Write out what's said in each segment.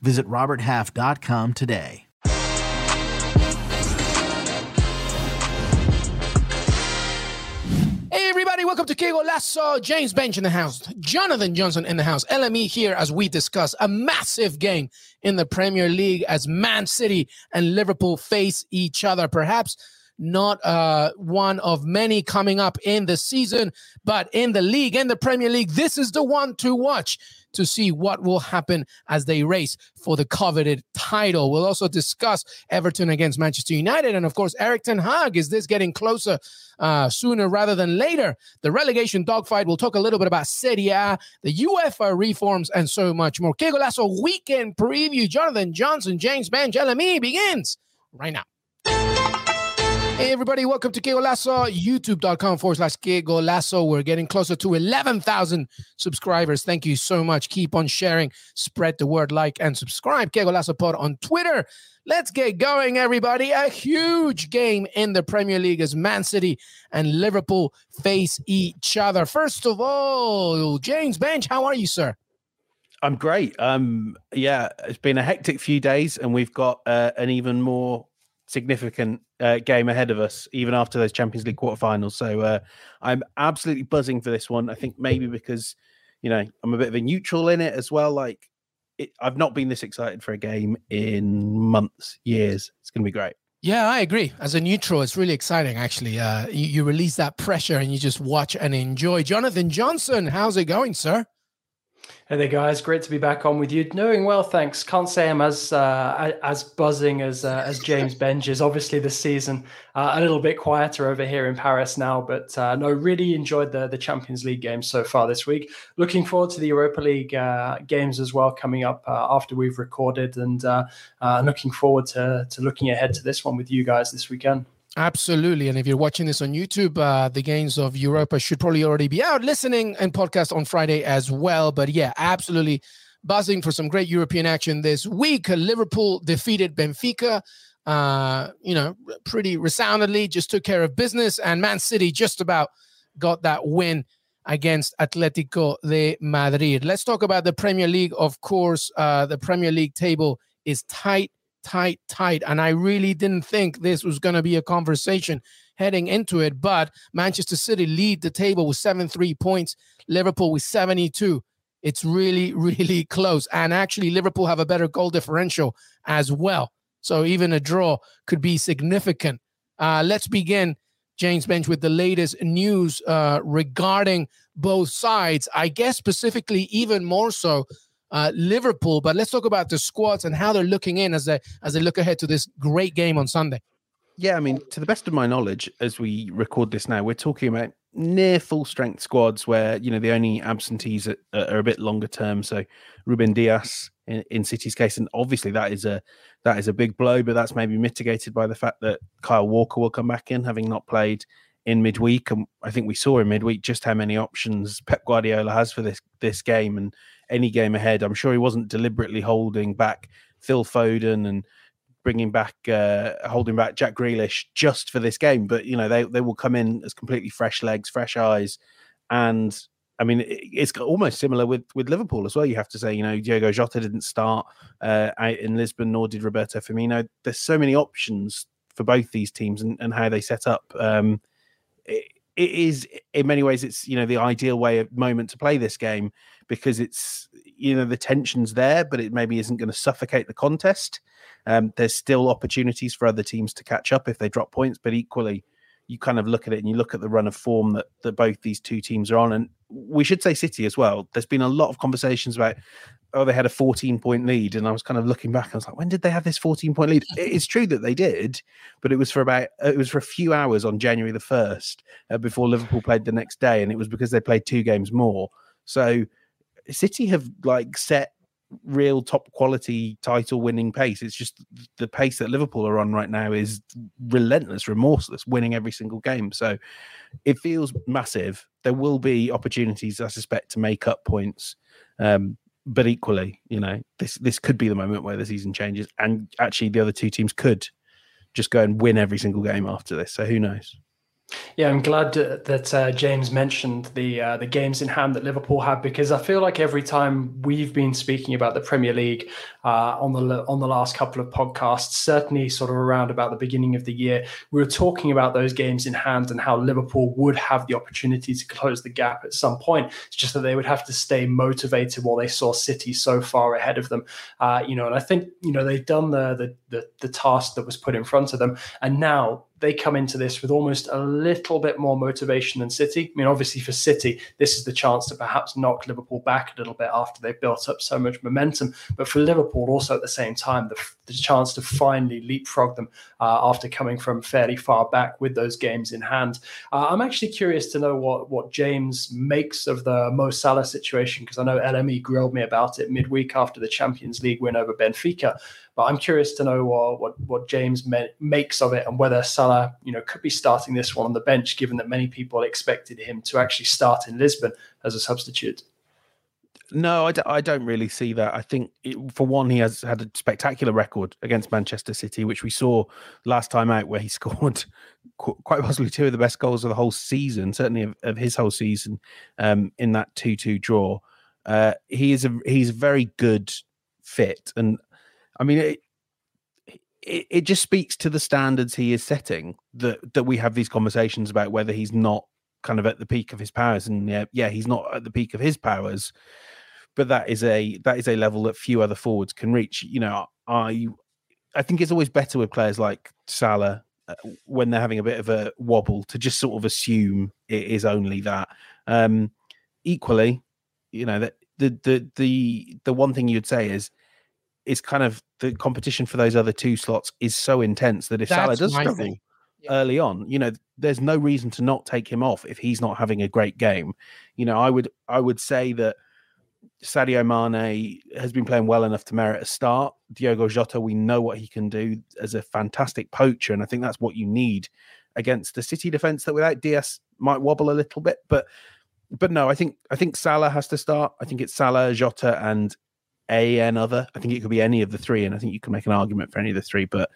Visit RobertHalf.com today. Hey everybody, welcome to Que Golazo. James Benge in the house, Jonathan Johnson in the house, LME here as we discuss a massive game in the Premier League as Man City and Liverpool face each other. Perhaps not uh, one of many coming up in the season, but in the league, in the Premier League, this is the one to watch to see what will happen as they race for the coveted title. We'll also discuss Everton against Manchester United. And of course, Erik Ten Hag. Is this getting closer uh, sooner rather than later? The relegation dogfight. We'll talk a little bit about Serie A, the UEFA reforms, and so much more. Que Golazo weekend preview. Jonathan Johnson, James Benge, LME begins right now. Hey, everybody, welcome to Golazo, youtube.com forward slash Golazo. We're getting closer to 11,000 subscribers. Thank you so much. Keep on sharing, spread the word, like, and subscribe. Golazo Pod on Twitter. Let's get going, everybody. A huge game in the Premier League as Man City and Liverpool face each other. First of all, James Benge, how are you, sir? I'm great. Um, yeah, it's been a hectic few days, and we've got uh, an even more significant uh, game ahead of us, even after those Champions League quarterfinals. So uh, I'm absolutely buzzing for this one. I think maybe because you know I'm a bit of a neutral in it as well. Like it, I've not been this excited for a game in months, years. It's going to be great. Yeah, I agree. As a neutral, it's really exciting. Actually, uh, you, you release that pressure and you just watch and enjoy. Jonathan Johnson, how's it going, sir? Hey there, guys! Great to be back on with you. Doing well, thanks. Can't say I'm as uh, as buzzing as uh, as James Benge is. Obviously, this season uh, a little bit quieter over here in Paris now, but uh, no, really enjoyed the the Champions League games so far this week. Looking forward to the Europa League uh, games as well coming up uh, after we've recorded, and looking forward to to looking ahead to this one with you guys this weekend. Absolutely. And if you're watching this on YouTube, uh, the games of Europa should probably already be out, listening and podcast on Friday as well. But yeah, absolutely buzzing for some great European action this week. Liverpool defeated Benfica, uh, you know, pretty resoundingly, just took care of business. And Man City just about got that win against Atletico de Madrid. Let's talk about the Premier League. Of course, uh, the Premier League table is tight tight, tight. And I really didn't think this was going to be a conversation heading into it. But Manchester City lead the table with 73 points, Liverpool with 72. It's really, really close. And actually, Liverpool have a better goal differential as well. So even a draw could be significant. Uh, let's begin, James Bench, with the latest news uh, regarding both sides. I guess specifically, even more so, uh, Liverpool. But let's talk about the squads and how they're looking in as they as they look ahead to this great game on Sunday. Yeah, I mean, to the best of my knowledge, as we record this now, we're talking about near full strength squads where you know the only absentees are, are a bit longer term. So Ruben Dias in, in, City's case, and obviously that is a that is a big blow, but that's maybe mitigated by the fact that Kyle Walker will come back in, having not played in midweek. And I think we saw in midweek just how many options Pep Guardiola has for this this game and any game ahead. I'm sure he wasn't deliberately holding back Phil Foden and bringing back uh, holding back Jack Grealish just for this game. But you know they they will come in as completely fresh legs, fresh eyes, and I mean it's almost similar with with Liverpool as well. You have to say you know Diogo Jota didn't start uh, in Lisbon, nor did Roberto Firmino. There's so many options for both these teams and, and how they set up. Um, it, it is in many ways it's you know the ideal way of moment to play this game because it's you know the tension's there, but it maybe isn't going to suffocate the contest. Um, there's still opportunities for other teams to catch up if they drop points, but equally, you kind of look at it and you look at the run of form that that both these two teams are on, and we should say City as well. There's been a lot of conversations about oh they had a 14 point lead, and I was kind of looking back. I was like, when did they have this 14 point lead? it's true that they did, but it was for about it was for a few hours on January the first uh, before Liverpool played the next day, and it was because they played two games more. So City have like set real top quality title winning pace. It's just the pace that Liverpool are on right now is relentless, remorseless, winning every single game. So it feels massive. There will be opportunities, I suspect, to make up points. Um, but equally, you know, this this could be the moment where the season changes, and actually the other two teams could just go and win every single game after this. So who knows? Yeah, I'm glad that uh, James mentioned the uh, the games in hand that Liverpool had because I feel like every time we've been speaking about the Premier League uh, on the on the last couple of podcasts, certainly sort of around about the beginning of the year, we were talking about those games in hand and how Liverpool would have the opportunity to close the gap at some point. It's just that they would have to stay motivated while they saw City so far ahead of them. Uh, you know, and I think you know they've done the, the the the task that was put in front of them, and now they come into this with almost a little bit more motivation than City. I mean, obviously for City, this is the chance to perhaps knock Liverpool back a little bit after they've built up so much momentum. But for Liverpool, also at the same time, the, the chance to finally leapfrog them uh, after coming from fairly far back with those games in hand. Uh, I'm actually curious to know what what James makes of the Mo Salah situation because I know LME grilled me about it midweek after the Champions League win over Benfica. But I'm curious to know what what, what James makes of it and whether Salah, you know, could be starting this one on the bench, given that many people expected him to actually start in Lisbon as a substitute. No, I d- I don't really see that. I think, it, for one, he has had a spectacular record against Manchester City, which we saw last time out, where he scored quite possibly two of the best goals of the whole season, certainly of, of his whole season, um, in that two-two draw. Uh, he is a he's a very good fit, and I mean, it, it, it just speaks to the standards he is setting that that we have these conversations about whether he's not kind of at the peak of his powers, and yeah, yeah, he's not at the peak of his powers, but that is a that is a level that few other forwards can reach. You know, I I think it's always better with players like Salah uh, when they're having a bit of a wobble to just sort of assume it is only that. Um, equally, you know that the the the the one thing you'd say is it's kind of the competition for those other two slots is so intense that if That's Salah does struggle yeah. early on, you know, there's no reason to not take him off if he's not having a great game. You know, I would I would say that Sadio Mane has been playing well enough to merit a start. Diogo Jota, we know what he can do as a fantastic poacher, and I think that's what you need against the City defense that without Dias might wobble a little bit, but but no, I think I think Salah has to start. I think it's Salah, Jota, and a another. I think it could be any of the three, and I think you can make an argument for any of the three. But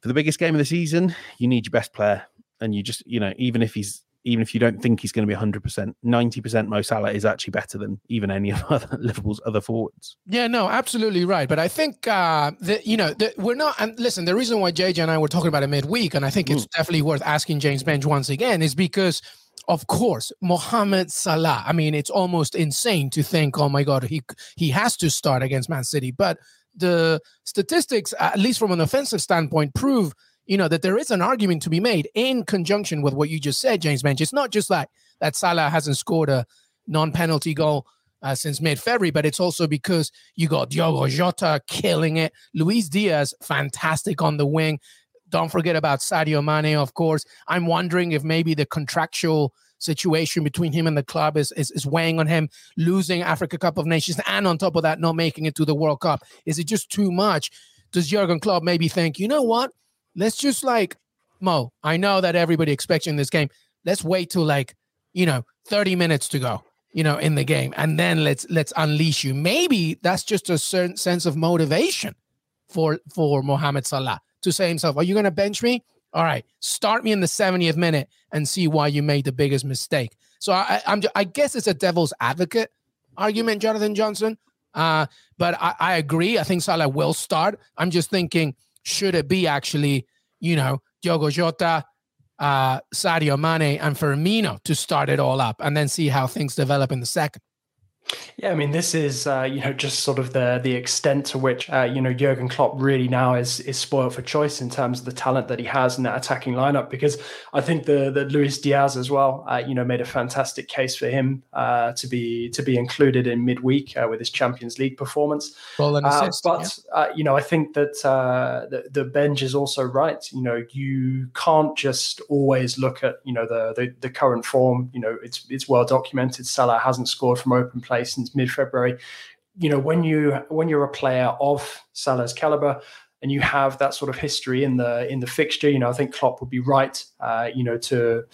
for the biggest game of the season, you need your best player, and you just you know even if he's even if you don't think he's going to be 100%, 90% Mo Salah is actually better than even any of other, Liverpool's other forwards. Yeah, no, absolutely right. But I think uh, that, you know, that we're not, and listen, the reason why JJ and I were talking about it midweek, and I think it's mm. definitely worth asking James Benge once again, is because of course, Mohamed Salah. I mean, it's almost insane to think, oh my God, he he has to start against Man City. But the statistics, at least from an offensive standpoint, prove you know that there is an argument to be made in conjunction with what you just said, James Benge. It's not just like that Salah hasn't scored a non-penalty goal uh, since mid-February, but it's also because you got Diogo Jota killing it, Luis Diaz fantastic on the wing, don't forget about Sadio Mane, of course. I'm wondering if maybe the contractual situation between him and the club is, is, is weighing on him, losing Africa Cup of Nations, and on top of that, not making it to the World Cup. Is it just too much? Does Jurgen Klopp maybe think, you know what? Let's just like Mo. I know that everybody expects you in this game. Let's wait till like you know 30 minutes to go you know in the game and then let's let's unleash you maybe that's just a certain sense of motivation for for Mohamed Salah to say himself, Are you going to bench me? All right, start me in the 70th minute and see why you made the biggest mistake. So I, I'm, I guess it's a devil's advocate argument, Jonathan Johnson. Uh, but I, I agree. I think Salah will start. I'm just thinking, should it be actually, you know, Diogo Jota, uh, Sadio Mane, and Firmino to start it all up and then see how things develop in the second? Yeah, I mean, this is uh, you know just sort of the the extent to which uh, you know Jurgen Klopp really now is is spoiled for choice in terms of the talent that he has in that attacking lineup. Because I think the the Luis Diaz as well, uh, you know, made a fantastic case for him uh, to be to be included in midweek uh, with his Champions League performance. Well, uh, assist, but yeah. you know, I think that the, the Benge is also right. You know, you can't just always look at you know the the, the current form. You know, it's it's well documented. Salah hasn't scored from open play since mid February. you know, when you when you're a player of Salah's caliber, and you have that sort of history in the in the fixture, you know, I think Klopp would be right, uh, you know, to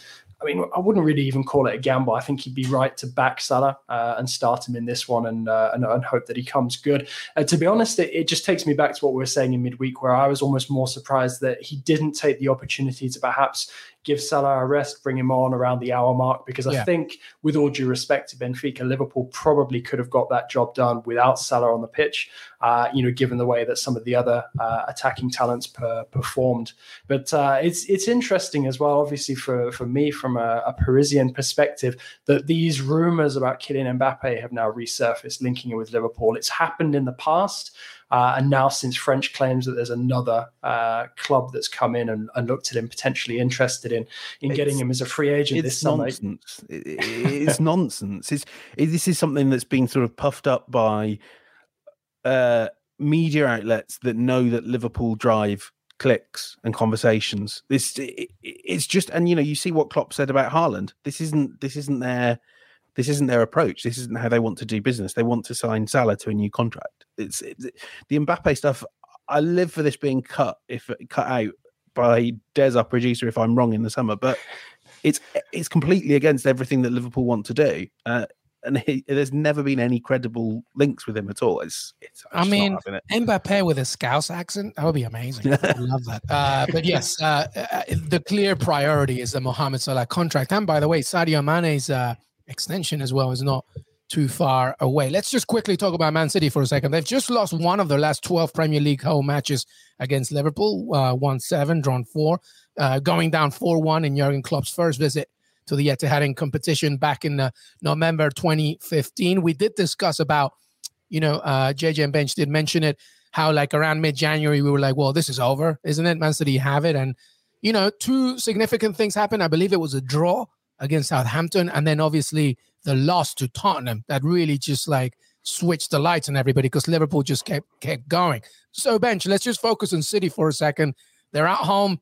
I mean, I wouldn't really even call it a gamble. I think he'd be right to back Salah uh, and start him in this one and, uh, and, and hope that he comes good. Uh, to be honest, it, it, just takes me back to what we were saying in midweek, where I was almost more surprised that he didn't take the opportunity to perhaps give Salah a rest, bring him on around the hour mark, because yeah. I think, with all due respect to Benfica, Liverpool probably could have got that job done without Salah on the pitch. Uh, you know, given the way that some of the other uh, attacking talents per, performed. But uh, it's it's interesting as well, obviously for for me from a, a Parisian perspective, that these rumours about Kylian Mbappe have now resurfaced, linking it with Liverpool. It's happened in the past. Uh, and now, since French claims that there's another uh, club that's come in and, and, looked at him potentially interested in in it's, getting him as a free agent this summer, nonsense. it's nonsense. It's it, this is something that's been sort of puffed up by uh, media outlets that know that Liverpool drive clicks and conversations. This it, it's just, and you know, you see what Klopp said about Haaland. This isn't this isn't their this isn't their approach. This isn't how they want to do business. They want to sign Salah to a new contract. It's, it's the Mbappe stuff. I live for this being cut if cut out by Des, our producer, if I'm wrong in the summer. But it's it's completely against everything that Liverpool want to do. Uh, and he, there's never been any credible links with him at all. It's, it's I mean, Mbappe with a Scouse accent that would be amazing. I love that. Uh, but yes, uh, uh, the clear priority is the Mohamed Salah contract. And by the way, Sadio Mane's uh, extension as well is not too far away. Let's just quickly talk about Man City for a second. They've just lost one of their last 12 Premier League home matches against Liverpool, uh, 1 7, drawn 4, uh, going down 4 1 in Jurgen Klopp's first visit to the Etihad in competition back in uh, November 2015. We did discuss about, you know, uh, JJ and Benge did mention it, how like around mid January we were like, well, this is over, isn't it? Man City have it. And, you know, two significant things happened. I believe it was a draw against Southampton, and then obviously the loss to Tottenham that really just like switched the lights on everybody because Liverpool just kept kept going. So Benge, let's just focus on City for a second. They're at home.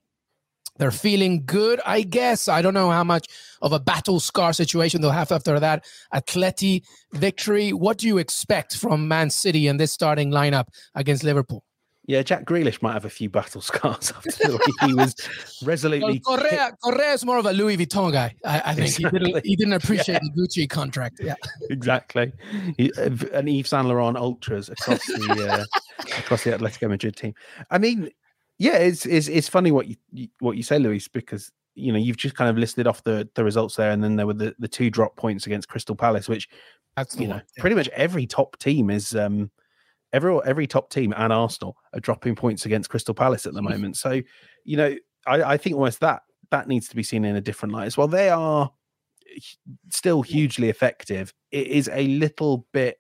They're feeling good, I guess. I don't know how much of a battle scar situation they'll have after that Atleti victory. What do you expect from Man City in this starting lineup against Liverpool? Yeah, Jack Grealish might have a few battle scars after he was resolutely. Well, Correa, Correa is more of a Louis Vuitton guy. I, I think exactly. he, didn't, he didn't appreciate yeah. the Gucci contract. Yeah, exactly. He, uh, and Yves Saint Laurent ultras across the uh, across the Atletico Madrid team. I mean, yeah, it's it's it's funny what you what you say, Luis, because you know you've just kind of listed off the the results there, and then there were the, the two drop points against Crystal Palace, which that's you know yeah. pretty much every top team is. um every every top team and Arsenal are dropping points against Crystal Palace at the mm. moment. So, you know, I, I think almost that that needs to be seen in a different light as well. They are still hugely effective. It is a little bit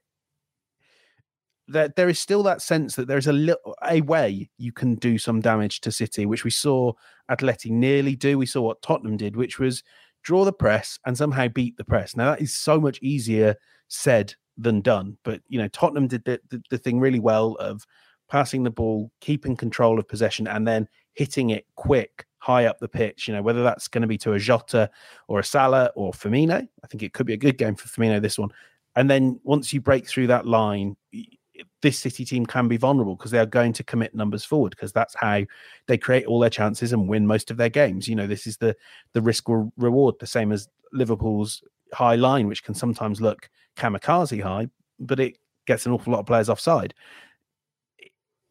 that there is still that sense that there's a little a way you can do some damage to City, which we saw Atleti nearly do. We saw what Tottenham did, which was draw the press and somehow beat the press. Now that is so much easier said than done. But you know, Tottenham did the, the, the thing really well of passing the ball, keeping control of possession, and then hitting it quick high up the pitch. You know, whether that's going to be to a Jota or a Salah or Firmino. I think it could be a good game for Firmino this one. And then once you break through that line, this City team can be vulnerable because they are going to commit numbers forward because that's how they create all their chances and win most of their games. You know, this is the the risk reward, the same as Liverpool's high line, which can sometimes look kamikaze high, but it gets an awful lot of players offside.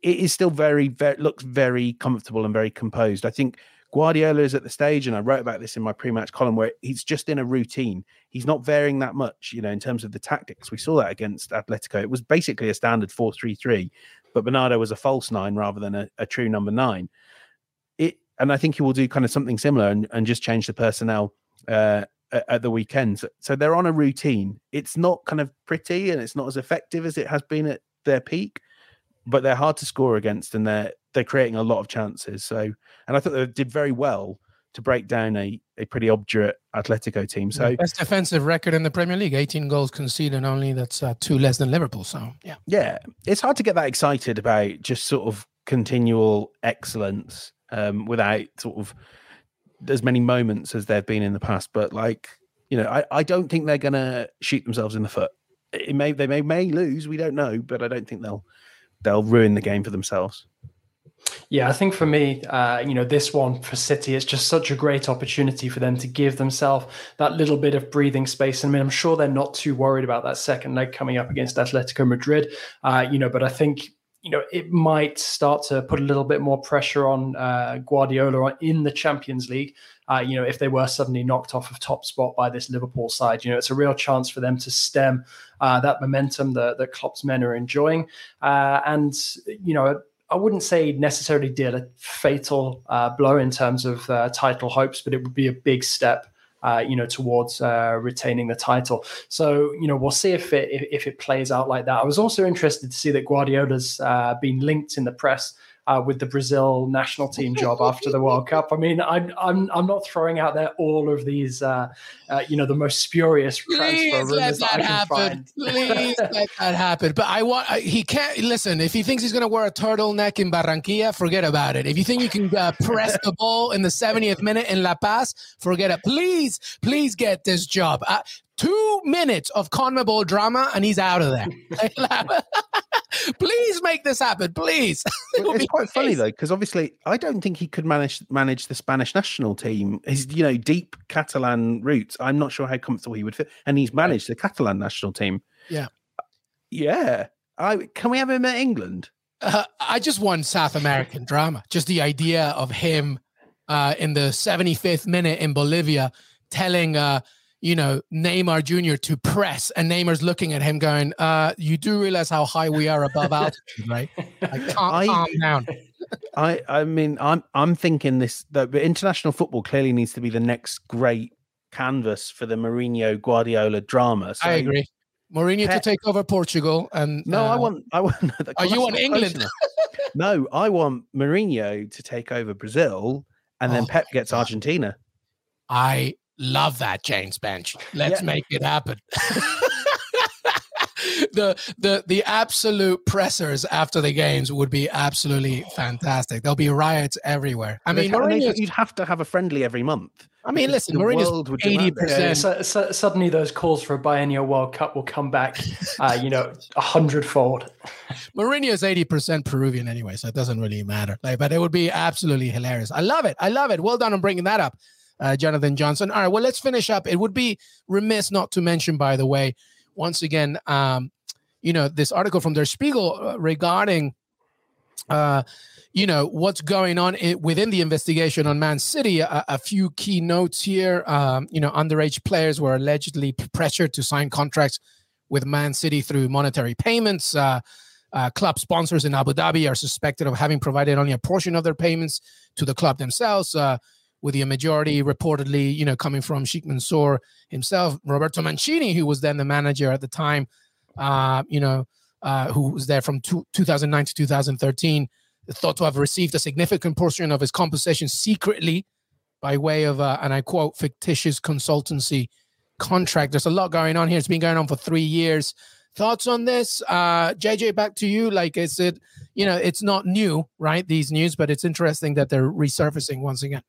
It is still very, very looks very comfortable and very composed. I think Guardiola is at the stage, and I wrote about this in my pre-match column, where he's just in a routine. He's not varying that much, you know, in terms of the tactics. We saw that against Atletico. It was basically a standard four-three-three, but Bernardo was a false nine rather than a, a, true number nine. It, and I think he will do kind of something similar and, and just change the personnel uh, at, at the weekends. So, so they're on a routine. It's not kind of pretty and it's not as effective as it has been at their peak, but they're hard to score against and they're they're creating a lot of chances. So, and I thought they did very well to break down a, a pretty obdurate Atletico team. So best defensive record in the Premier League, 18 goals conceded only. That's uh, two less than Liverpool. So yeah, yeah, it's hard to get that excited about just sort of continual excellence um, without sort of as many moments as there've been in the past. But like, you know, I, I don't think they're to shoot themselves in the foot. it may they may may lose. We don't know, but I don't think they'll they'll ruin the game for themselves. Yeah, I think for me, uh, you know, this one for City, it's just such a great opportunity for them to give themselves that little bit of breathing space. I mean, I'm sure they're not too worried about that second leg coming up against Atletico Madrid, uh, you know, but I think you know, it might start to put a little bit more pressure on uh, Guardiola in the Champions League. Uh, you know, if they were suddenly knocked off of top spot by this Liverpool side, you know, it's a real chance for them to stem uh, that momentum that, that Klopp's men are enjoying. Uh, and, you know, I wouldn't say necessarily deal a fatal uh, blow in terms of uh, title hopes, but it would be a big step uh, you know, towards uh, retaining the title. So, you know, we'll see if it if it plays out like that. I was also interested to see that Guardiola's uh, been linked in the press uh, with the Brazil national team job after the World Cup. I mean, I'm I'm I'm not throwing out there all of these, uh, uh, you know, the most spurious Please transfer let that, happen. Please let that happen. But I want uh, he can't listen. If he thinks he's going to wear a turtleneck in Barranquilla, forget about it. If you think you can uh, press the ball in the 70th minute in La Paz, forget it. Please, please get this job. Uh, two minutes of CONMEBOL drama and he's out of there. Please make this happen, please. it it's quite funny though, because obviously I don't think he could manage manage the Spanish national team. His you know deep Catalan roots. I'm not sure how comfortable he would fit, and he's managed the Catalan national team. Yeah, yeah. I can we have him at England? Uh, I just want South American drama. Just the idea of him uh, in the 75th minute in Bolivia telling. Uh, you know, Neymar Jr. to press, and Neymar's looking at him, going, uh, "You do realize how high we are above altitude, right? Like, calm, I, calm down." I, I mean, I'm, I'm thinking this that international football clearly needs to be the next great canvas for the Mourinho Guardiola drama. So I agree. Mourinho Pep, to take over Portugal, and no, uh, I want, I want. oh, you want England? no, I want Mourinho to take over Brazil, and then oh Pep gets God. Argentina. I Love that, James Benge. Let's yeah. make it happen. the the the absolute pressers after the games would be absolutely fantastic. There'll be riots everywhere. I mean, you'd have to have a friendly every month. I mean, listen, Mourinho's eighty percent. So, so, suddenly, those calls for a biennial World Cup will come back, uh, you know, a hundredfold. Mourinho's eighty percent Peruvian anyway, so it doesn't really matter. Like, but it would be absolutely hilarious. I love it. I love it. Well done on bringing that up uh, Jonathan Johnson. All right, well, let's finish up. It would be remiss not to mention, by the way, once again, um, you know, this article from Der Spiegel uh, regarding, uh, you know, what's going on within the investigation on Man City. A, a few key notes here. Um, you know, underage players were allegedly pressured to sign contracts with Man City through monetary payments. Uh, uh, club sponsors in Abu Dhabi are suspected of having provided only a portion of their payments to the club themselves. Uh, with the majority reportedly, you know, coming from Sheikh Mansour himself, Roberto Mancini, who was then the manager at the time, uh, you know, uh, who was there from two, 2009 to 2013, thought to have received a significant portion of his compensation secretly by way of, uh, and I quote, fictitious consultancy contract. There's a lot going on here. It's been going on for three years. Thoughts on this, uh, JJ? Back to you. Like, is it, you know, it's not new, right? These news, but it's interesting that they're resurfacing once again.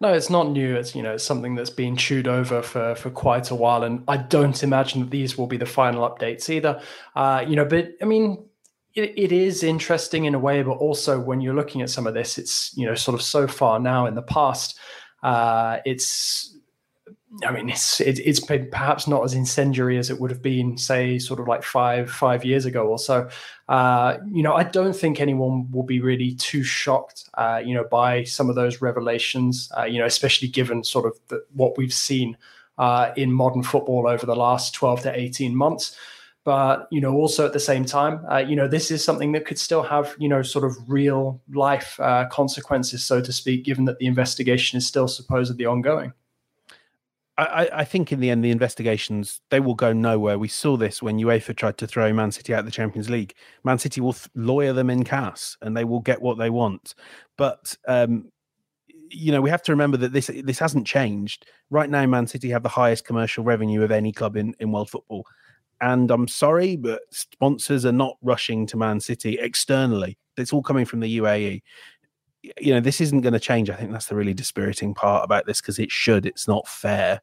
No, it's not new. It's you know it's something that's been chewed over for for quite a while, and I don't imagine that these will be the final updates either. Uh, you know, but I mean, it, it is interesting in a way, but also when you're looking at some of this, it's you know sort of so far now in the past. Uh, it's I mean, it's it, it's perhaps not as incendiary as it would have been, say, sort of like five five years ago or so. Uh, you know, I don't think anyone will be really too shocked, uh, you know, by some of those revelations. Uh, you know, especially given sort of the, what we've seen uh, in modern football over the last twelve to eighteen months. But you know, also at the same time, uh, you know, this is something that could still have you know sort of real life uh, consequences, so to speak, given that the investigation is still supposedly ongoing. I, I, think in the end, the investigations they will go nowhere. We saw this when UEFA tried to throw Man City out of the Champions League. Man City will th- lawyer them in CAS, and they will get what they want. But um, you know, we have to remember that this this hasn't changed. Right now, Man City have the highest commercial revenue of any club in, in world football. And I'm sorry, but sponsors are not rushing to Man City externally. It's all coming from the UAE you know this isn't going to change i think that's the really dispiriting part about this because it should it's not fair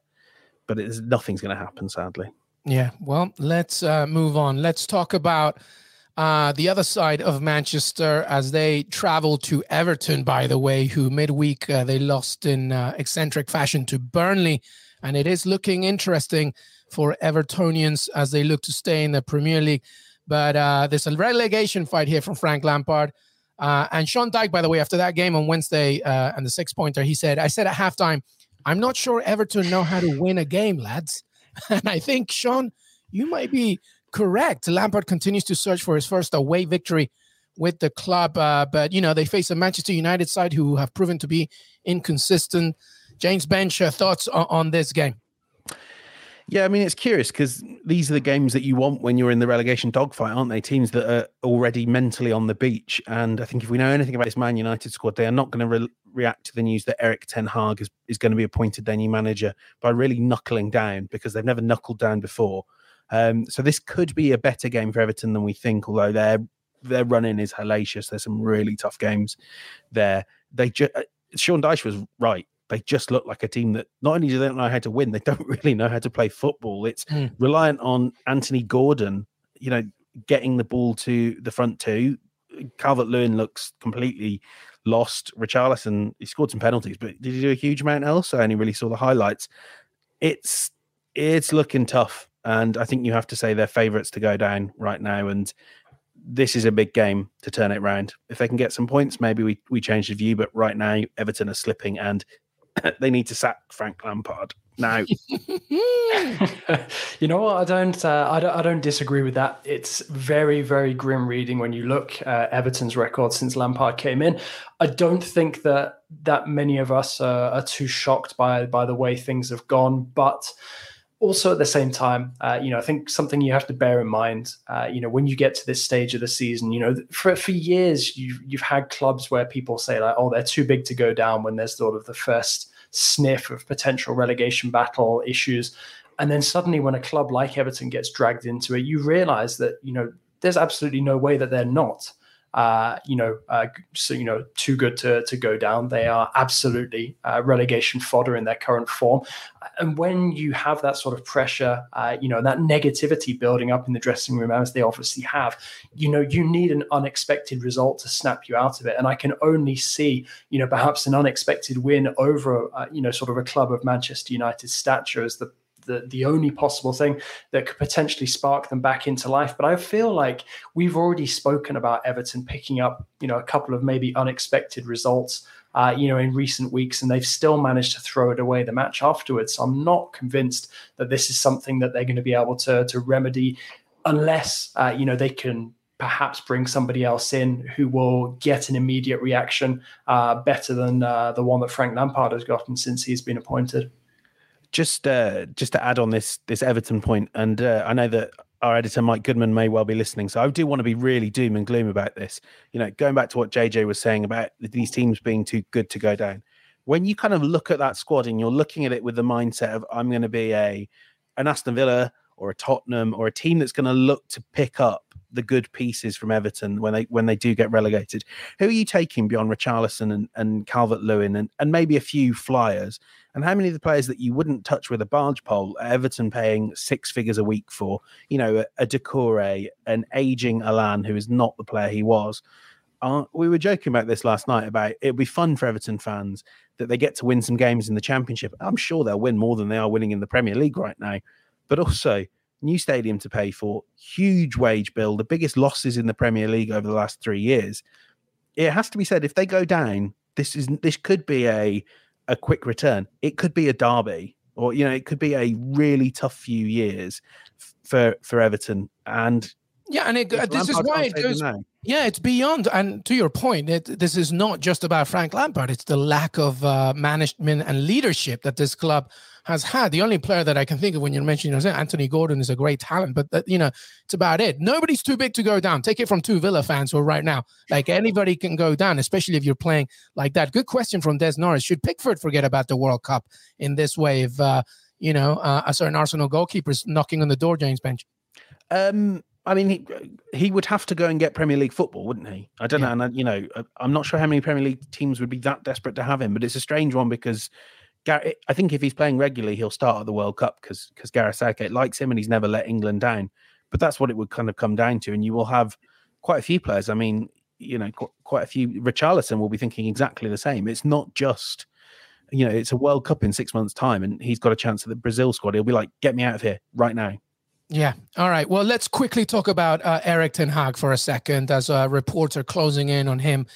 but it's, nothing's going to happen, sadly. Yeah, well, let's uh, move on. Let's talk about uh, the other side of Manchester as they travel to Everton, by the way, who midweek uh, they lost in uh, eccentric fashion to Burnley. And it is looking interesting for Evertonians as they look to stay in the Premier League. But uh, there's a relegation fight here from Frank Lampard. Uh, and Sean Dyche, by the way, after that game on Wednesday uh, and the six pointer, he said, I said at halftime, I'm not sure Everton know how to win a game, lads. And I think, Sean, you might be correct. Lampard continues to search for his first away victory with the club, uh, but you know they face a Manchester United side who have proven to be inconsistent. James Benge, uh, thoughts on, on this game? Yeah, I mean it's curious because these are the games that you want when you're in the relegation dogfight, aren't they? Teams that are already mentally on the beach, and I think if we know anything about this Man United squad, they are not going to re- react to the news that Erik Ten Hag is, is going to be appointed their new manager by really knuckling down because they've never knuckled down before. Um, so this could be a better game for Everton than we think, although their their running is hellacious. There's some really tough games there. They just uh, Sean Dyche was right. They just look like a team that not only do they not know how to win, they don't really know how to play football. It's mm. reliant on Anthony Gordon, you know, getting the ball to the front two. Calvert Lewin looks completely lost. Richarlison, he scored some penalties, but did he do a huge amount else? I only really saw the highlights. It's it's looking tough and I think you have to say they're favourites to go down right now. And this is a big game to turn it round. If they can get some points, maybe we, we change the view. But right now, Everton are slipping and they need to sack Frank Lampard now. you know what? I don't, uh, I don't. I don't disagree with that. It's very, very grim reading when you look at Everton's record since Lampard came in. I don't think that that many of us are, are too shocked by by the way things have gone, but also at the same time, uh, you know, I think something you have to bear in mind, uh, you know, when you get to this stage of the season, you know, for, for years you've, you've had clubs where people say like, oh, they're too big to go down when there's sort of the first sniff of potential relegation battle issues. And then suddenly when a club like Everton gets dragged into it, you realize that, you know, there's absolutely no way that they're not uh, you know, uh, so you know, too good to to go down. They are absolutely uh, relegation fodder in their current form. And when you have that sort of pressure, uh, you know, that negativity building up in the dressing room, as they obviously have, you know, you need an unexpected result to snap you out of it. And I can only see, you know, perhaps an unexpected win over, uh, you know, sort of a club of Manchester United stature as the the, the only possible thing that could potentially spark them back into life. But I feel like we've already spoken about Everton picking up, you know, a couple of maybe unexpected results. Uh, you know, in recent weeks, and they've still managed to throw it away the match afterwards. So I'm not convinced that this is something that they're going to be able to to remedy, unless uh, you know they can perhaps bring somebody else in who will get an immediate reaction uh, better than uh, the one that Frank Lampard has gotten since he's been appointed just uh, just to add on this this Everton point, and uh, I know that our editor Mike Goodman may well be listening, so I do want to be really doom and gloom about this. You know, going back to what JJ was saying about these teams being too good to go down. When you kind of look at that squad and you're looking at it with the mindset of I'm going to be a an Aston Villa or a Tottenham or a team that's going to look to pick up the good pieces from Everton when they when they do get relegated. Who are you taking beyond Richarlison and, and Calvert Lewin and, and maybe a few flyers? And how many of the players that you wouldn't touch with a barge pole, Everton paying six figures a week for, you know, a, a Doucouré, an aging Allan who is not the player he was. Uh, we were joking about this last night about it'd be fun for Everton fans that they get to win some games in the championship. I'm sure they'll win more than they are winning in the Premier League right now. But also, new stadium to pay for, huge wage bill, the biggest losses in the Premier League over the last three years. It has to be said, if they go down, this is this could be a a quick return. It could be a derby, or you know, it could be a really tough few years for for Everton. And yeah, and it, this is why it goes. Yeah, it's beyond. And to your point, it, this is not just about Frank Lampard. It's the lack of uh, management and leadership that this club has had. The only player that I can think of when you're mentioning know, Anthony Gordon is a great talent, but that, you know, it's about it. Nobody's too big to go down. Take it from two Villa fans who are right now. Like anybody can go down, especially if you're playing like that. Good question from Des Norris. Should Pickford forget about the World Cup in this way if, uh, you know, uh, a certain Arsenal goalkeeper's knocking on the door, James Benge? Um, I mean, he he would have to go and get Premier League football, wouldn't he? I don't yeah. know, and you know, I'm not sure how many Premier League teams would be that desperate to have him, but it's a strange one because I think if he's playing regularly, he'll start at the World Cup because because Gareth Southgate likes him and he's never let England down. But that's what it would kind of come down to, and you will have quite a few players. I mean, you know, qu- quite a few. Richarlison will be thinking exactly the same. It's not just, you know, it's a World Cup in six months' time, and he's got a chance at the Brazil squad. He'll be like, "Get me out of here right now." Yeah. All right. Well, let's quickly talk about uh, Erik Ten Hag for a second, as a reporter closing in on him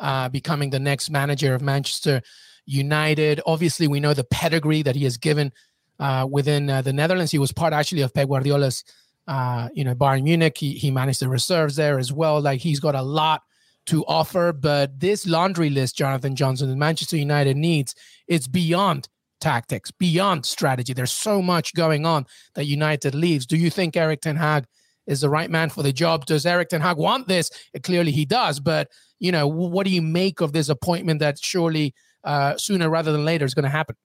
uh, becoming the next manager of Manchester United. Obviously, we know the pedigree that he has given uh, within uh, the Netherlands. He was part actually of Pep Guardiola's, uh, you know, Bayern Munich. He, he managed the reserves there as well. Like he's got a lot to offer. But this laundry list, Jonathan Johnson, that Manchester United needs, it's beyond tactics, beyond strategy. There's so much going on that United leaves. Do you think Erik Ten Hag is the right man for the job? Does Erik Ten Hag want this? Clearly he does. But, you know, what do you make of this appointment that surely – uh, sooner rather than later is going to happen.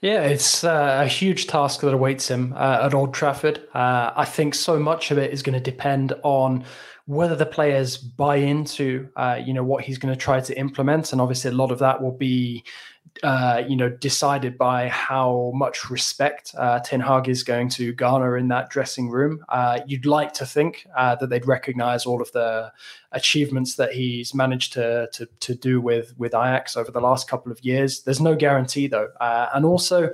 Yeah, it's uh, a huge task that awaits him uh, at Old Trafford. Uh, I think so much of it is going to depend on whether the players buy into, uh, you know, what he's going to try to implement, and obviously a lot of that will be uh, you know, decided by how much respect uh, Ten Hag is going to garner in that dressing room. Uh, you'd like to think uh, that they'd recognise all of the achievements that he's managed to, to to do with with Ajax over the last couple of years. There's no guarantee though, uh, and also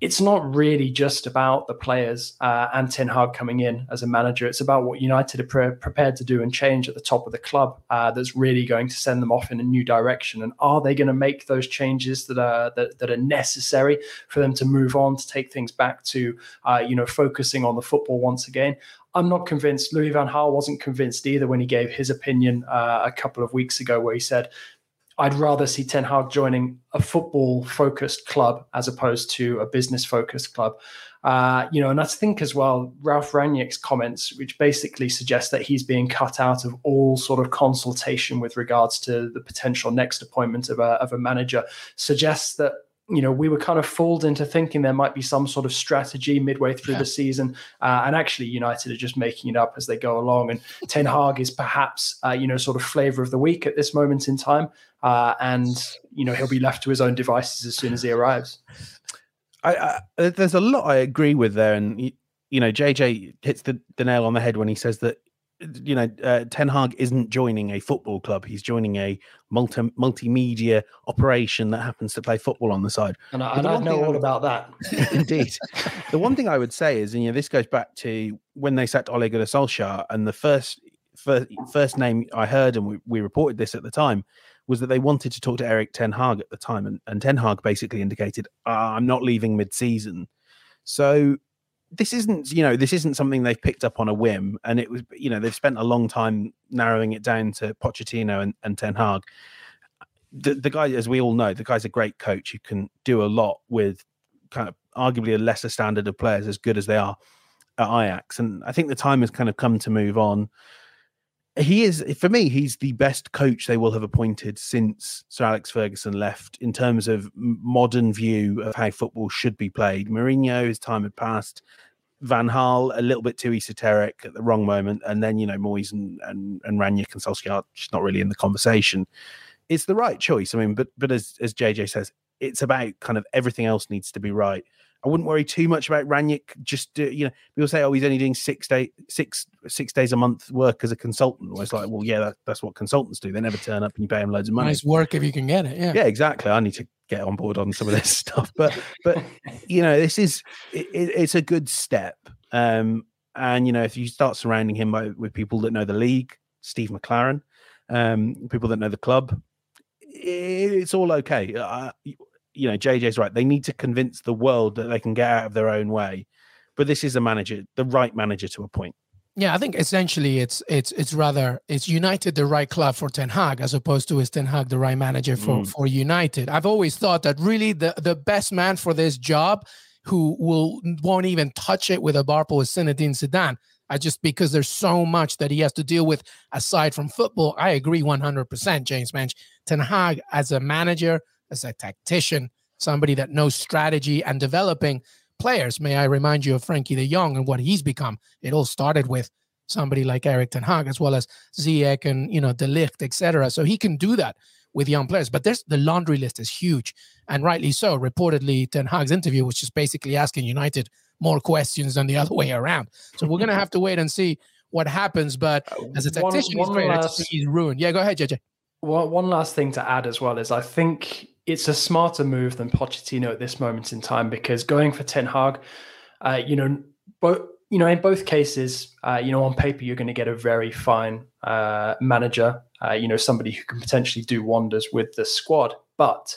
it's not really just about the players uh, and Ten Hag coming in as a manager. It's about what United are pre- prepared to do and change at the top of the club uh, that's really going to send them off in a new direction. And are they going to make those changes that are that, that, are necessary for them to move on to take things back to uh, you know focusing on the football once again? I'm not convinced. Louis Van Gaal wasn't convinced either when he gave his opinion uh, a couple of weeks ago, where he said I'd rather see Ten Hag joining a football focused club as opposed to a business focused club. Uh, you know, and I think as well, Ralph Rangnick's comments, which basically suggest that he's being cut out of all sort of consultation with regards to the potential next appointment of a, of a manager, suggests that you know, we were kind of fooled into thinking there might be some sort of strategy midway through yeah. the season, uh, and actually United are just making it up as they go along. And Ten Hag is perhaps, uh, you know, sort of flavour of the week at this moment in time, uh, and you know he'll be left to his own devices as soon as he arrives. I, I, there's a lot I agree with there, and you know, JJ hits the, the nail on the head when he says that you know, uh, Ten Hag isn't joining a football club. He's joining a multi multimedia operation that happens to play football on the side. And I, and I know all about that. Indeed. the one thing I would say is, and, you know, this goes back to when they sacked Ole Gunnar Solskjaer, and the first first, first name I heard, and we, we reported this at the time, was that they wanted to talk to Erik Ten Hag at the time, and, and Ten Hag basically indicated, ah, "I'm not leaving mid-season." So this isn't you know this isn't something they've picked up on a whim and it was you know they've spent a long time narrowing it down to Pochettino and, and Ten Hag. The, the guy as we all know the guy's a great coach who can do a lot with kind of arguably a lesser standard of players as good as they are at Ajax. And I think the time has kind of come to move on he is for me he's the best coach they will have appointed since sir alex ferguson left in terms of modern view of how football should be played. Mourinho his time had passed. Van Gaal, a little bit too esoteric at the wrong moment. And then you know moyes and and, and Rangnick and solskjaer just not really in the conversation. It's the right choice. I mean but but as as jj says it's about kind of everything else needs to be right I wouldn't worry too much about Rangnick. Just uh, you know, people say, "Oh, he's only doing six day six six days a month work as a consultant." Well, it's like, well, yeah, that, that's what consultants do. They never turn up and you pay them loads of money. Nice work if you can get it. Yeah, yeah, exactly. I need to get on board on some of this stuff, but but you know, this is it, it's a good step. Um, and you know, if you start surrounding him by, with people that know the league, Steve McClaren, um, people that know the club, it's all okay. Uh, you know, JJ's right. They need to convince the world that they can get out of their own way. But this is a manager, the right manager to a point. Yeah, I think essentially it's it's it's rather it's United the right club for Ten Hag as opposed to is Ten Hag the right manager for mm. for United. I've always thought that really the the best man for this job who will won't even touch it with a barple is Zinedine Zidane. I just because there's so much that he has to deal with aside from football. I agree 100%, James Benge. Ten Hag as a manager, as a tactician, somebody that knows strategy and developing players. May I remind you of Frenkie de Jong and what he's become? It all started with somebody like Erik Ten Hag, as well as Ziyech and you know De Ligt, etc. So he can do that with young players. But there's the laundry list is huge, and rightly so. Reportedly, Ten Hag's interview was just basically asking United more questions than the other way around. So we're gonna have to wait and see what happens. But uh, as a tactician, one, one he's, last, he's ruined. Yeah, go ahead, JJ. Well, one last thing to add as well is I think it's a smarter move than Pochettino at this moment in time because going for Ten Hag, uh, you know, both you know, in both cases, uh, you know, on paper you're going to get a very fine uh, manager, uh, you know, somebody who can potentially do wonders with the squad. But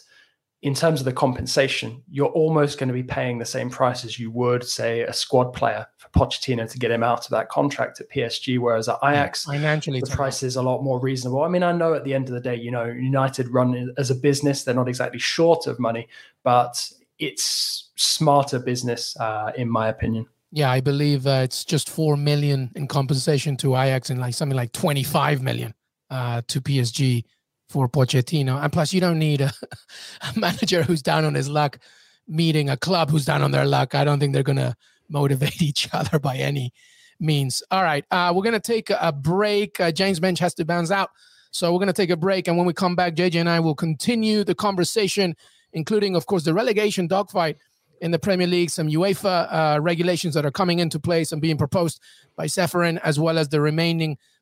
in terms of the compensation, you're almost going to be paying the same price as you would, say, a squad player for Pochettino to get him out of that contract at PSG. Whereas at Ajax, financially, the price is a lot more reasonable. I mean, I know at the end of the day, you know, United run as a business; they're not exactly short of money, but it's smarter business, uh, in my opinion. Yeah, I believe uh, it's just four million in compensation to Ajax and like something like twenty-five million uh, to PSG for Pochettino. And plus, you don't need a, a, manager who's down on his luck meeting a club who's down on their luck. I don't think they're going to motivate each other by any means. All right, uh, we're going to take a break. Uh, James Benge has to bounce out. So we're going to take a break. And when we come back, JJ and I will continue the conversation, including, of course, the relegation dogfight in the Premier League, some UEFA uh, regulations that are coming into place and being proposed by Ceferin, as well as the remaining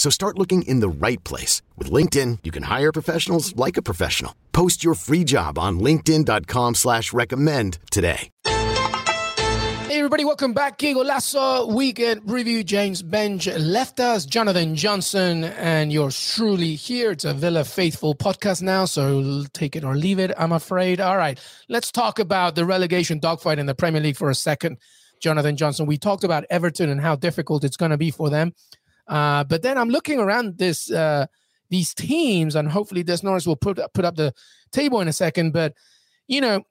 So start looking in the right place. With LinkedIn, you can hire professionals like a professional. Post your free job on linkedin.com slash recommend today. Hey everybody, welcome back. Que Golazo Weekend Review. James Benge left us, Jonathan Johnson, and yours truly here. It's a Villa Faithful podcast now, so take it or leave it, I'm afraid. All right, let's talk about the relegation dogfight in the Premier League for a second. Jonathan Johnson. We talked about Everton and how difficult it's going to be for them. Uh, but then I'm looking around this uh, these teams, and hopefully Des Norris will put put up the table in a second. But you know,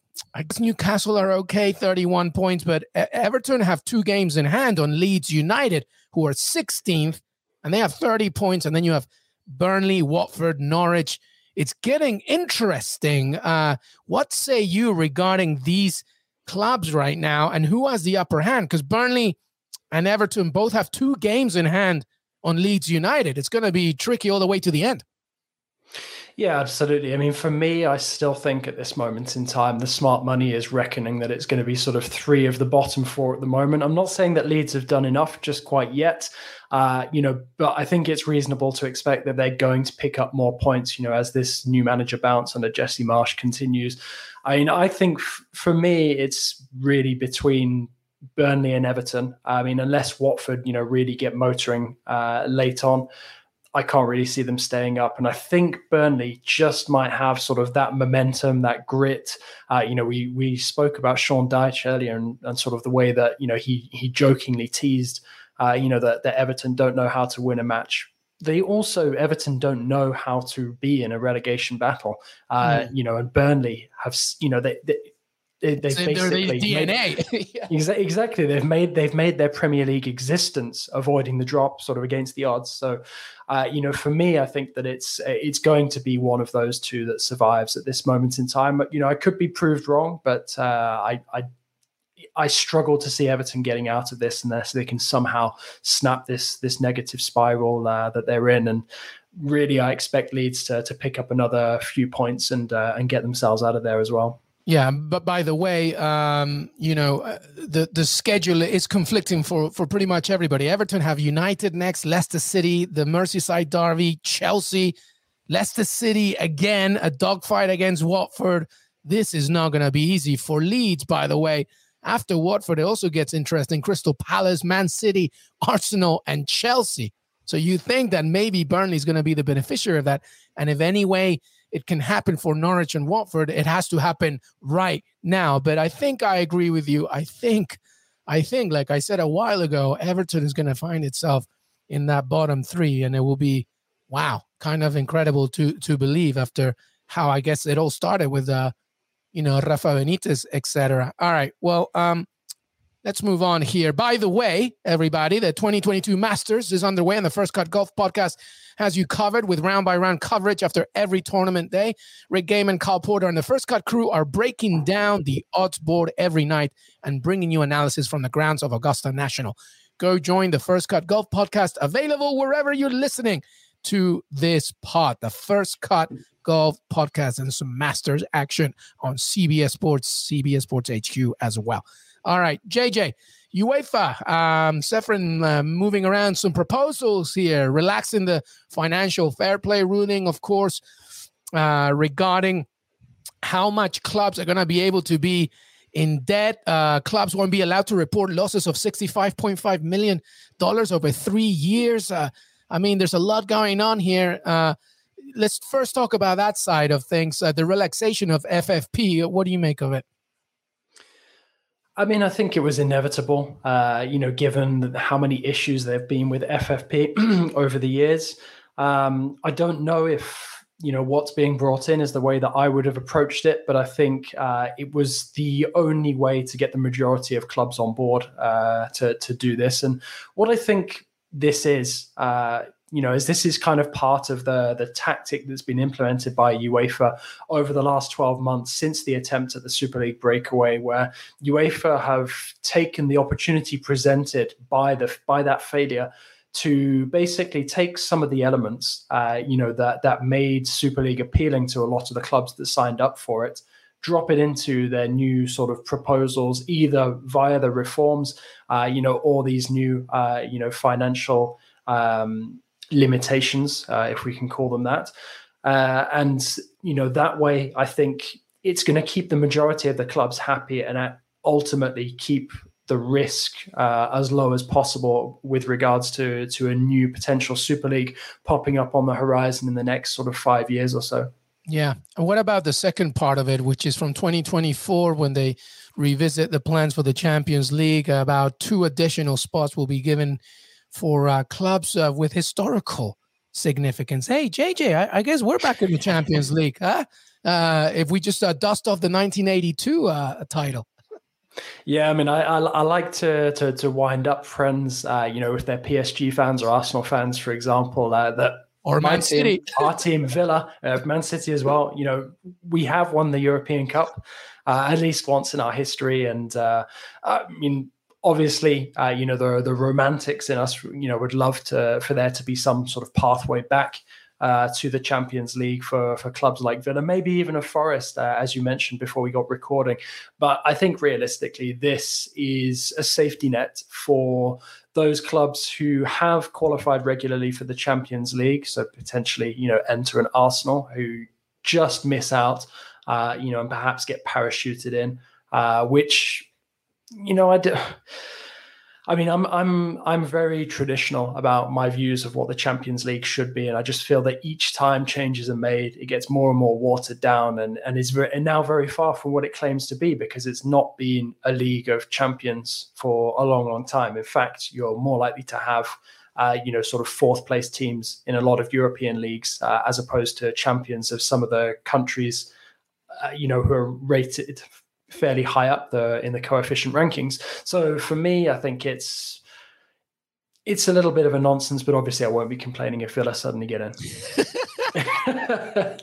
Newcastle are okay, 31 points, but Everton have two games in hand on Leeds United, who are 16th, and they have 30 points. And then you have Burnley, Watford, Norwich. It's getting interesting. Uh, what say you regarding these clubs right now and who has the upper hand because Burnley and Everton both have two games in hand on Leeds United. It's going to be tricky all the way to the end. Yeah, absolutely. I mean, for me, I still think at this moment in time, the smart money is reckoning that it's going to be sort of three of the bottom four at the moment. I'm not saying that Leeds have done enough just quite yet, uh, you know, but I think it's reasonable to expect that they're going to pick up more points, you know, as this new manager bounce under Jesse Marsch continues. I mean, I think f- for me, it's really between Burnley and Everton. I mean, unless Watford, you know, really get motoring uh, late on, I can't really see them staying up. And I think Burnley just might have sort of that momentum, that grit. Uh, you know, we we spoke about Sean Dyche earlier and, and sort of the way that you know he he jokingly teased, uh, you know, that that Everton don't know how to win a match they also Everton don't know how to be in a relegation battle. Uh, mm. You know, and Burnley have you know they. they they, they've so basically DNA. Made, yeah. exactly. They've made they've made their Premier League existence avoiding the drop, sort of against the odds. So, uh, you know, for me, I think that it's it's going to be one of those two that survives at this moment in time. But you know, I could be proved wrong, but uh, I I I struggle to see Everton getting out of this unless they can somehow snap this this negative spiral uh, that they're in. And really, I expect Leeds to to pick up another few points and uh, and get themselves out of there as well. Yeah, but by the way, um, you know uh, the the schedule is conflicting for for pretty much everybody. Everton have United next, Leicester City, the Merseyside derby, Chelsea, Leicester City again, a dogfight against Watford. This is not going to be easy for Leeds. By the way, after Watford, it also gets interesting: Crystal Palace, Man City, Arsenal, and Chelsea. So you think that maybe Burnley is going to be the beneficiary of that, and if any way it can happen for Norwich and Watford. It has to happen right now. But I think I agree with you. I think, I think, like I said a while ago, Everton is going to find itself in that bottom three, and it will be, wow, kind of incredible to to believe after how I guess it all started with, uh, you know, Rafa Benitez, etc. All right, well, um, Let's move on here. By the way, everybody, the 2022 Masters is underway, and the First Cut Golf podcast has you covered with round by round coverage after every tournament day. Rick Gehman, Kyle Porter, and the First Cut crew are breaking down the odds board every night and bringing you analysis from the grounds of Augusta National. Go join the First Cut Golf podcast, available wherever you're listening to this pod, the First Cut Golf podcast, and some Masters action on CBS Sports, CBS Sports HQ as well. All right, JJ, UEFA, um, Ceferin uh, moving around some proposals here, relaxing the financial fair play ruling, of course, uh, regarding how much clubs are going to be able to be in debt. Uh, clubs won't be allowed to report losses of $65.5 million over three years. Uh, I mean, there's a lot going on here. Uh, let's first talk about that side of things uh, the relaxation of FFP. What do you make of it? I mean, I think it was inevitable, uh, you know, given how many issues there have been with FFP over the years. Um, I don't know if, you know, what's being brought in is the way that I would have approached it, but I think uh, it was the only way to get the majority of clubs on board uh, to, to do this. And what I think this is, uh, you know, as this is kind of part of the the tactic that's been implemented by UEFA over the last 12 months since the attempt at the Super League breakaway, where UEFA have taken the opportunity presented by the by that failure to basically take some of the elements, uh, you know, that that made Super League appealing to a lot of the clubs that signed up for it, drop it into their new sort of proposals, either via the reforms, uh, you know, or these new, uh, you know, financial. Um, limitations, uh, if we can call them that. Uh, and you know that way, I think it's going to keep the majority of the clubs happy and ultimately keep the risk uh, as low as possible with regards to to a new potential Super League popping up on the horizon in the next sort of five years or so. Yeah. And what about the second part of it, which is from 2024 when they revisit the plans for the Champions League? About two additional spots will be given for uh, clubs uh, with historical significance. Hey, JJ, I, I, guess we're back in the Champions League, huh? Uh, if we just uh, dust off the 1982 uh, title. Yeah, I mean, I, I, I like to, to, to wind up friends, uh, you know, if they're PSG fans or Arsenal fans, for example, that or Man City, team, our team Villa, Man City as well. You know, we have won the European Cup uh, at least once in our history, and uh, I mean obviously, uh, you know, the the romantics in us, you know, would love to for there to be some sort of pathway back uh, to the Champions League for for clubs like Villa, maybe even a Forest, uh, as you mentioned before we got recording. But I think realistically, this is a safety net for those clubs who have qualified regularly for the Champions League, so potentially, you know, enter an Arsenal who just miss out, uh, you know, and perhaps get parachuted in, uh, which you know, I do. I mean, I'm I'm I'm very traditional about my views of what the Champions League should be, and I just feel that each time changes are made, it gets more and more watered down, and and is very, and now very far from what it claims to be because it's not been a league of champions for a long, long time. In fact, you're more likely to have. Uh, you know, sort of fourth place teams in a lot of European leagues, uh, as opposed to champions of some of the countries, uh, you know, who are rated fairly high up the in the coefficient rankings. So for me, I think it's it's a little bit of a nonsense, but obviously I won't be complaining if Villa suddenly get in.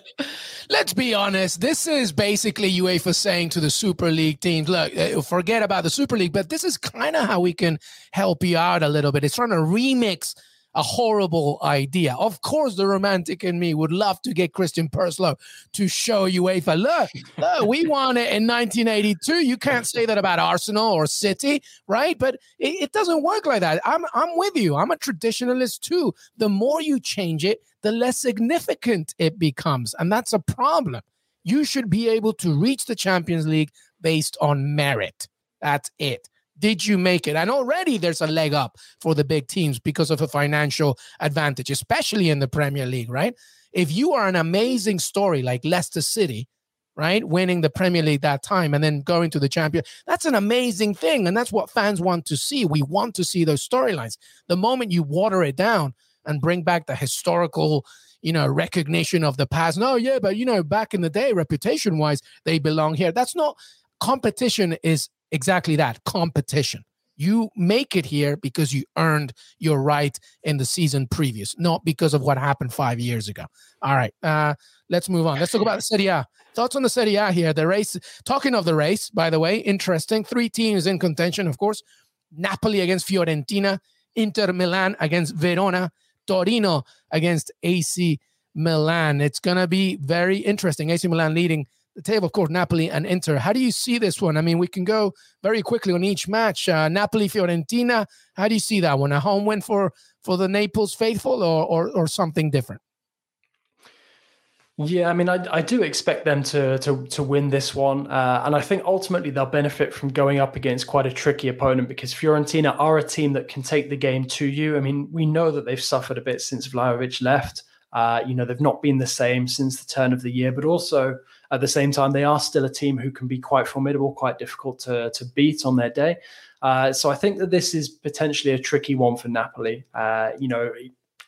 Let's be honest. This is basically UEFA saying to the Super League teams, look, uh, forget about the Super League, but this is kind of how we can help you out a little bit. It's trying to remix a horrible idea. Of course, the romantic in me would love to get Christian Purslow to show UEFA, look, look, we won it in 1982. You can't say that about Arsenal or City, right? But it, it doesn't work like that. I'm, I'm with you. I'm a traditionalist too. The more you change it, the less significant it becomes. And that's a problem. You should be able to reach the Champions League based on merit. That's it did you make it? And already there's a leg up for the big teams because of a financial advantage, especially in the Premier League, right? If you are an amazing story like Leicester City, right, winning the Premier League that time and then going to the champion, that's an amazing thing. And that's what fans want to see. We want to see those storylines. The moment you water it down and bring back the historical, you know, recognition of the past, no, yeah, but you know, back in the day, reputation wise, they belong here. That's not competition is exactly that competition. You make it here because you earned your right in the season previous, not because of what happened five years ago. All right, uh, let's move on. Let's talk about the Serie A. Thoughts on the Serie A here? The race. Talking of the race, by the way, interesting. Three teams in contention, of course. Napoli against Fiorentina, Inter Milan against Verona, Torino against AC Milan. It's going to be very interesting. AC Milan leading the table, of course, Napoli and Inter. How do you see this one? I mean, we can go very quickly on each match. Uh, Napoli, Fiorentina. How do you see that one? A home win for for the Naples faithful, or or, or something different? Yeah, I mean, I, I do expect them to to to win this one, uh, and I think ultimately they'll benefit from going up against quite a tricky opponent because Fiorentina are a team that can take the game to you. I mean, we know that they've suffered a bit since Vlahovic left. Uh, you know, they've not been the same since the turn of the year, but also at the same time, they are still a team who can be quite formidable, quite difficult to, to beat on their day. Uh, so I think that this is potentially a tricky one for Napoli. Uh, you know,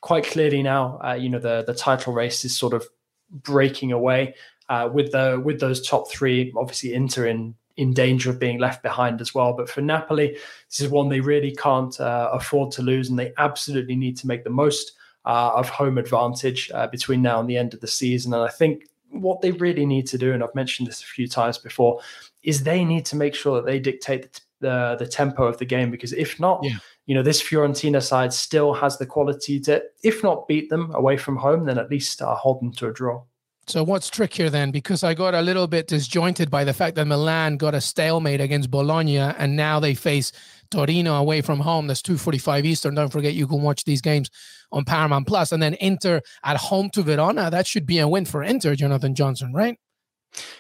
quite clearly now, uh, you know, the the title race is sort of breaking away uh, with the with those top three. Obviously, Inter in in danger of being left behind as well. But for Napoli, this is one they really can't uh, afford to lose, and they absolutely need to make the most uh, of home advantage between now and the end of the season. And I think what they really need to do, and I've mentioned this a few times before, is they need to make sure that they dictate the the, tempo of the game because if not, yeah. you know, this Fiorentina side still has the quality to, if not beat them away from home, then at least uh, hold them to a draw. So what's trickier then? Because I got a little bit disjointed by the fact that Milan got a stalemate against Bologna, and now they face Torino away from home. That's two forty-five Eastern. Don't forget you can watch these games on Paramount Plus. Plus, and then Inter at home to Verona. That should be a win for Inter, Jonathan Johnson, right?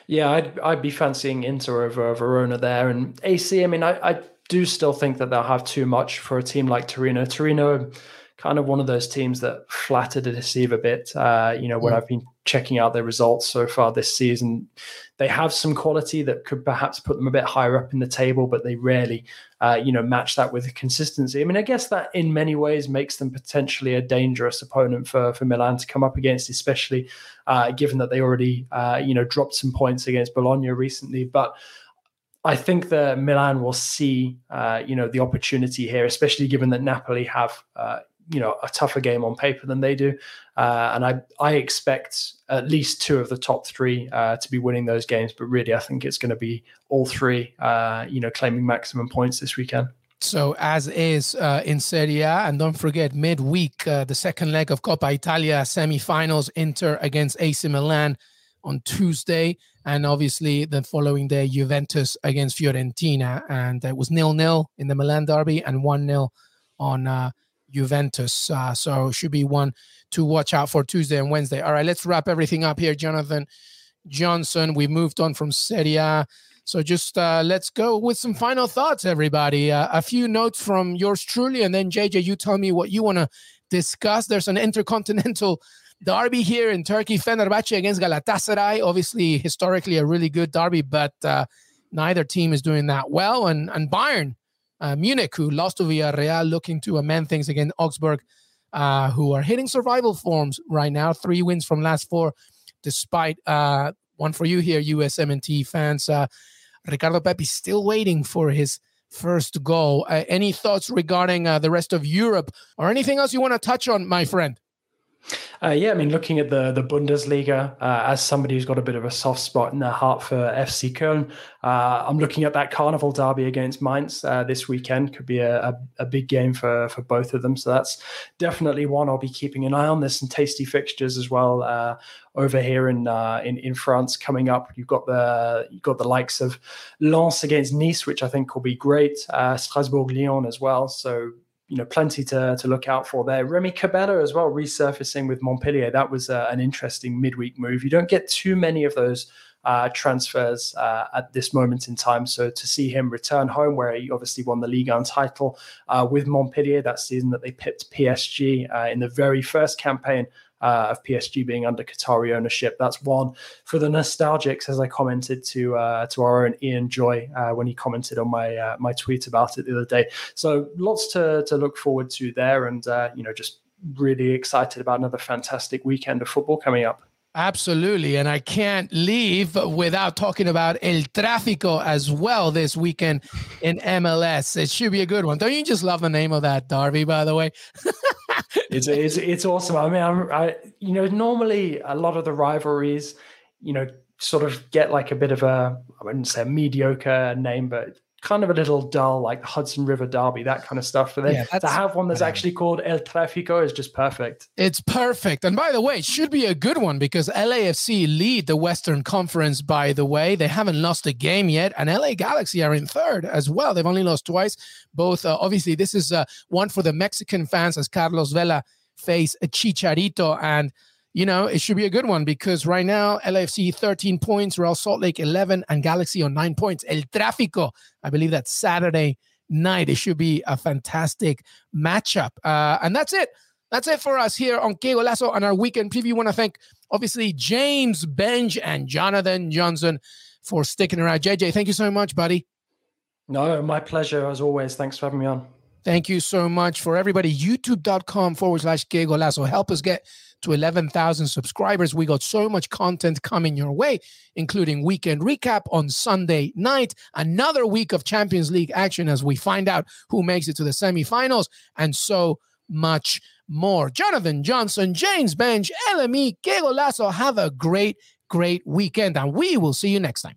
Yeah, I'd I'd be fancying Inter over Verona there, and AC. I mean, I, I do still think that they'll have too much for a team like Torino. Torino kind of one of those teams that flatter to deceive a bit. Uh, you know, when yeah. I've been checking out their results so far this season, they have some quality that could perhaps put them a bit higher up in the table, but they rarely, uh, you know, match that with consistency. I mean, I guess that in many ways makes them potentially a dangerous opponent for for Milan to come up against, especially uh, given that they already, uh, you know, dropped some points against Bologna recently, but. I think that Milan will see, uh, you know, the opportunity here, especially given that Napoli have, uh, you know a tougher game on paper than they do, uh, and I I expect at least two of the top three uh, to be winning those games. But really, I think it's going to be all three, uh, you know, claiming maximum points this weekend. So as is uh, in Serie A, and don't forget midweek uh, the second leg of Coppa Italia semi-finals, Inter against AC Milan on Tuesday, and obviously the following day Juventus against Fiorentina, and it was nil nil in the Milan derby and one 0 on uh, Juventus. Uh, so should be one to watch out for Tuesday and Wednesday. All right, let's wrap everything up here, Jonathan Johnson. We moved on from Serie A. So just uh, let's go with some final thoughts, everybody. Uh, a few notes from yours truly, and then JJ, you tell me what you want to discuss. There's an intercontinental derby here in Turkey, Fenerbahce against Galatasaray. Obviously, historically a really good derby, but uh, neither team is doing that well. And and Bayern uh, Munich, who lost to Villarreal, looking to amend things against Augsburg, uh, who are hitting survival forms right now. Three wins from last four, despite uh, one for you here, USMNT fans. Uh, Ricardo Pepi still waiting for his first goal. Uh, any thoughts regarding uh, the rest of Europe or anything else you want to touch on, my friend? Uh, yeah, I mean, looking at the the Bundesliga, uh, as somebody who's got a bit of a soft spot in their heart for FC Köln, uh, I'm looking at that Carnival derby against Mainz uh, this weekend. Could be a, a, a, big game for for both of them. So that's definitely one I'll be keeping an eye on. There's some tasty fixtures as well uh, over here in, uh, in in France coming up. You've got the you've got the likes of Lens against Nice, which I think will be great. Strasbourg Lyon as well. So you know, plenty to, to look out for there. Remy Cabella as well, resurfacing with Montpellier. That was uh, an interesting midweek move. You don't get too many of those uh, transfers uh, at this moment in time. So to see him return home, where he obviously won the Ligue 1 title uh, with Montpellier that season that they pipped PSG uh, in the very first campaign uh, of PSG being under Qatari ownership. That's one for the nostalgics, as I commented to uh, to our own Ian Joy uh, when he commented on my uh, my tweet about it the other day. So lots to to look forward to there, and uh, you know just really excited about another fantastic weekend of football coming up. Absolutely. And I can't leave without talking about El Tráfico as well this weekend in MLS. It should be a good one. Don't you just love the name of that derby, by the way? it's, it's, it's awesome. I mean, I'm, I, you know, normally a lot of the rivalries, you know, sort of get like a bit of a, I wouldn't say a mediocre name, but kind of a little dull, like the Hudson River Derby, that kind of stuff. But then yeah, to have one that's actually called El Tráfico is just perfect. It's perfect. And by the way, it should be a good one because LAFC lead the Western Conference, by the way. They haven't lost a game yet. And LA Galaxy are in third as well. They've only lost twice. Both, uh, obviously, this is uh, one for the Mexican fans as Carlos Vela face Chicharito. And you know, it should be a good one because right now, LAFC 13 points, Real Salt Lake 11, and Galaxy on nine points. El Tráfico, I believe that's Saturday night. It should be a fantastic matchup. Uh, and that's it. That's it for us here on Que Golazo on our weekend preview. I want to thank, obviously, James Benge and Jonathan Johnson for sticking around. JJ, thank you so much, buddy. No, my pleasure as always. Thanks for having me on. Thank you so much for everybody. YouTube.com forward slash Que Golazo. Help us get to 11,000 subscribers. We got so much content coming your way, including weekend recap on Sunday night, another week of Champions League action as we find out who makes it to the semifinals, and so much more. Jonathan Johnson, James Benge, LME, Que Golazo. Have a great, great weekend, and we will see you next time.